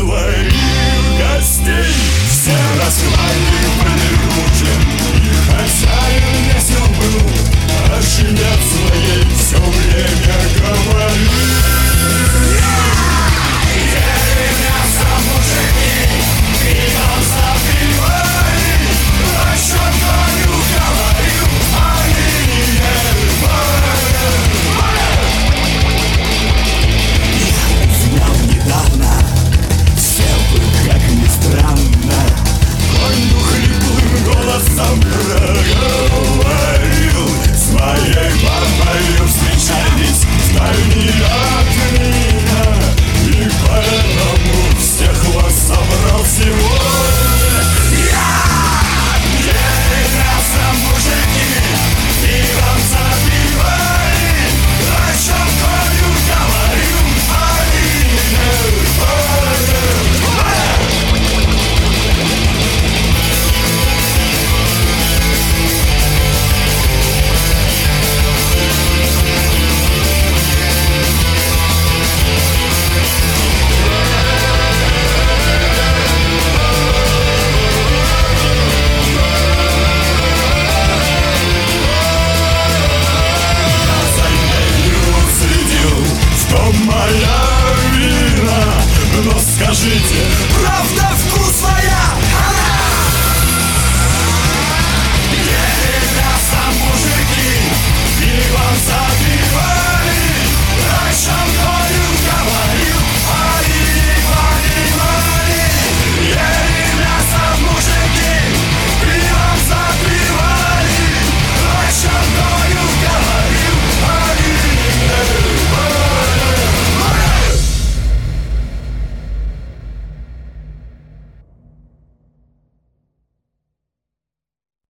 away. Вина